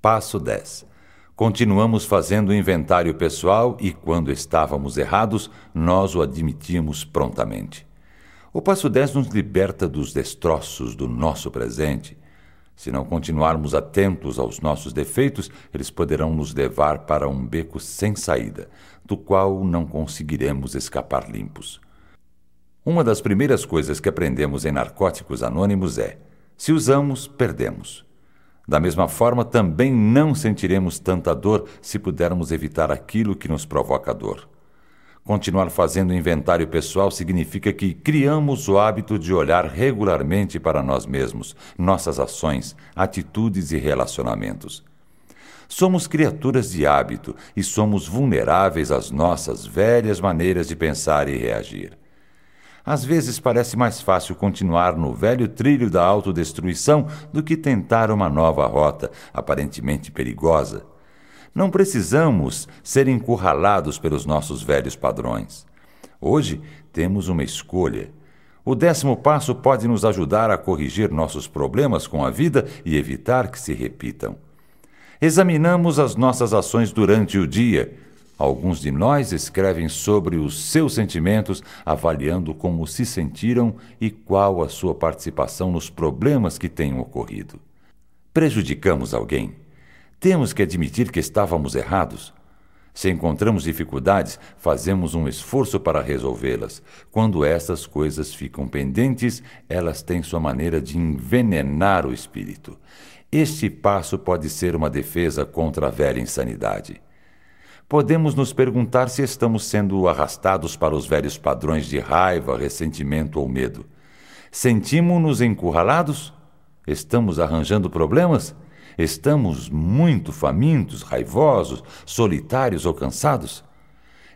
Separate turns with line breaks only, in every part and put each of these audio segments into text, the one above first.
Passo 10. Continuamos fazendo inventário pessoal e, quando estávamos errados, nós o admitimos prontamente. O passo 10 nos liberta dos destroços do nosso presente. Se não continuarmos atentos aos nossos defeitos, eles poderão nos levar para um beco sem saída, do qual não conseguiremos escapar limpos. Uma das primeiras coisas que aprendemos em Narcóticos Anônimos é: se usamos, perdemos. Da mesma forma, também não sentiremos tanta dor se pudermos evitar aquilo que nos provoca dor. Continuar fazendo inventário pessoal significa que criamos o hábito de olhar regularmente para nós mesmos, nossas ações, atitudes e relacionamentos. Somos criaturas de hábito e somos vulneráveis às nossas velhas maneiras de pensar e reagir. Às vezes parece mais fácil continuar no velho trilho da autodestruição do que tentar uma nova rota, aparentemente perigosa. Não precisamos ser encurralados pelos nossos velhos padrões. Hoje temos uma escolha. O décimo passo pode nos ajudar a corrigir nossos problemas com a vida e evitar que se repitam. Examinamos as nossas ações durante o dia Alguns de nós escrevem sobre os seus sentimentos, avaliando como se sentiram e qual a sua participação nos problemas que tenham ocorrido. Prejudicamos alguém? Temos que admitir que estávamos errados. Se encontramos dificuldades, fazemos um esforço para resolvê-las. Quando essas coisas ficam pendentes, elas têm sua maneira de envenenar o espírito. Este passo pode ser uma defesa contra a velha insanidade podemos nos perguntar se estamos sendo arrastados para os velhos padrões de raiva, ressentimento ou medo. Sentimos-nos encurralados? Estamos arranjando problemas? Estamos muito famintos, raivosos, solitários ou cansados?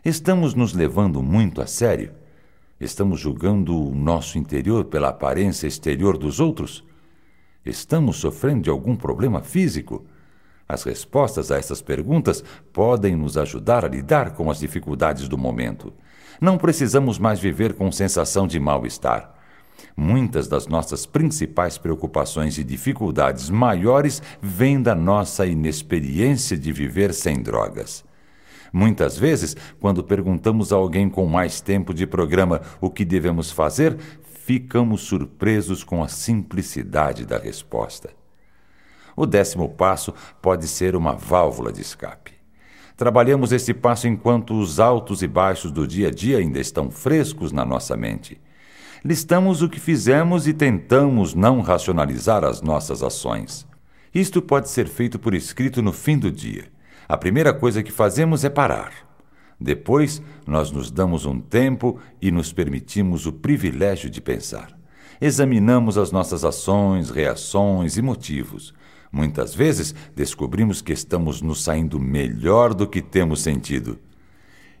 Estamos nos levando muito a sério? Estamos julgando o nosso interior pela aparência exterior dos outros? Estamos sofrendo de algum problema físico? As respostas a essas perguntas podem nos ajudar a lidar com as dificuldades do momento. Não precisamos mais viver com sensação de mal-estar. Muitas das nossas principais preocupações e dificuldades maiores vêm da nossa inexperiência de viver sem drogas. Muitas vezes, quando perguntamos a alguém com mais tempo de programa o que devemos fazer, ficamos surpresos com a simplicidade da resposta. O décimo passo pode ser uma válvula de escape. Trabalhamos esse passo enquanto os altos e baixos do dia a dia ainda estão frescos na nossa mente. Listamos o que fizemos e tentamos não racionalizar as nossas ações. Isto pode ser feito por escrito no fim do dia. A primeira coisa que fazemos é parar. Depois, nós nos damos um tempo e nos permitimos o privilégio de pensar. Examinamos as nossas ações, reações e motivos. Muitas vezes descobrimos que estamos nos saindo melhor do que temos sentido.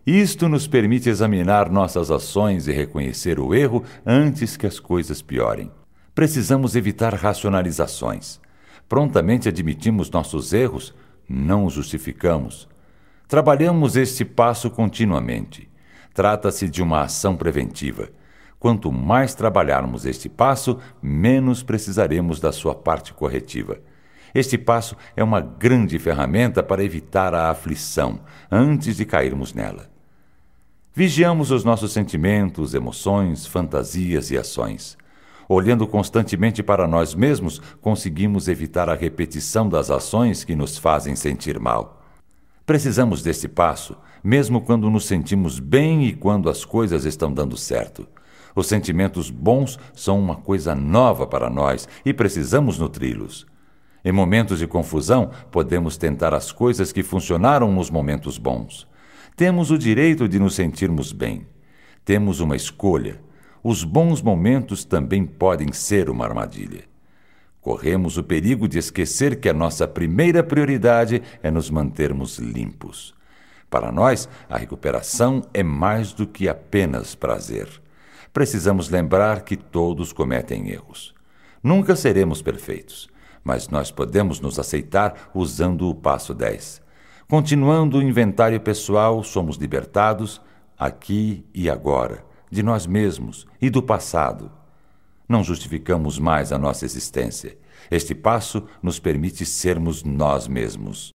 Isto nos permite examinar nossas ações e reconhecer o erro antes que as coisas piorem. Precisamos evitar racionalizações. Prontamente admitimos nossos erros, não os justificamos. Trabalhamos este passo continuamente. Trata-se de uma ação preventiva. Quanto mais trabalharmos este passo, menos precisaremos da sua parte corretiva. Este passo é uma grande ferramenta para evitar a aflição antes de cairmos nela. Vigiamos os nossos sentimentos, emoções, fantasias e ações. Olhando constantemente para nós mesmos, conseguimos evitar a repetição das ações que nos fazem sentir mal. Precisamos deste passo, mesmo quando nos sentimos bem e quando as coisas estão dando certo. Os sentimentos bons são uma coisa nova para nós e precisamos nutri-los. Em momentos de confusão, podemos tentar as coisas que funcionaram nos momentos bons. Temos o direito de nos sentirmos bem. Temos uma escolha. Os bons momentos também podem ser uma armadilha. Corremos o perigo de esquecer que a nossa primeira prioridade é nos mantermos limpos. Para nós, a recuperação é mais do que apenas prazer. Precisamos lembrar que todos cometem erros. Nunca seremos perfeitos mas nós podemos nos aceitar usando o passo 10. Continuando o inventário pessoal, somos libertados aqui e agora, de nós mesmos e do passado. Não justificamos mais a nossa existência. Este passo nos permite sermos nós mesmos.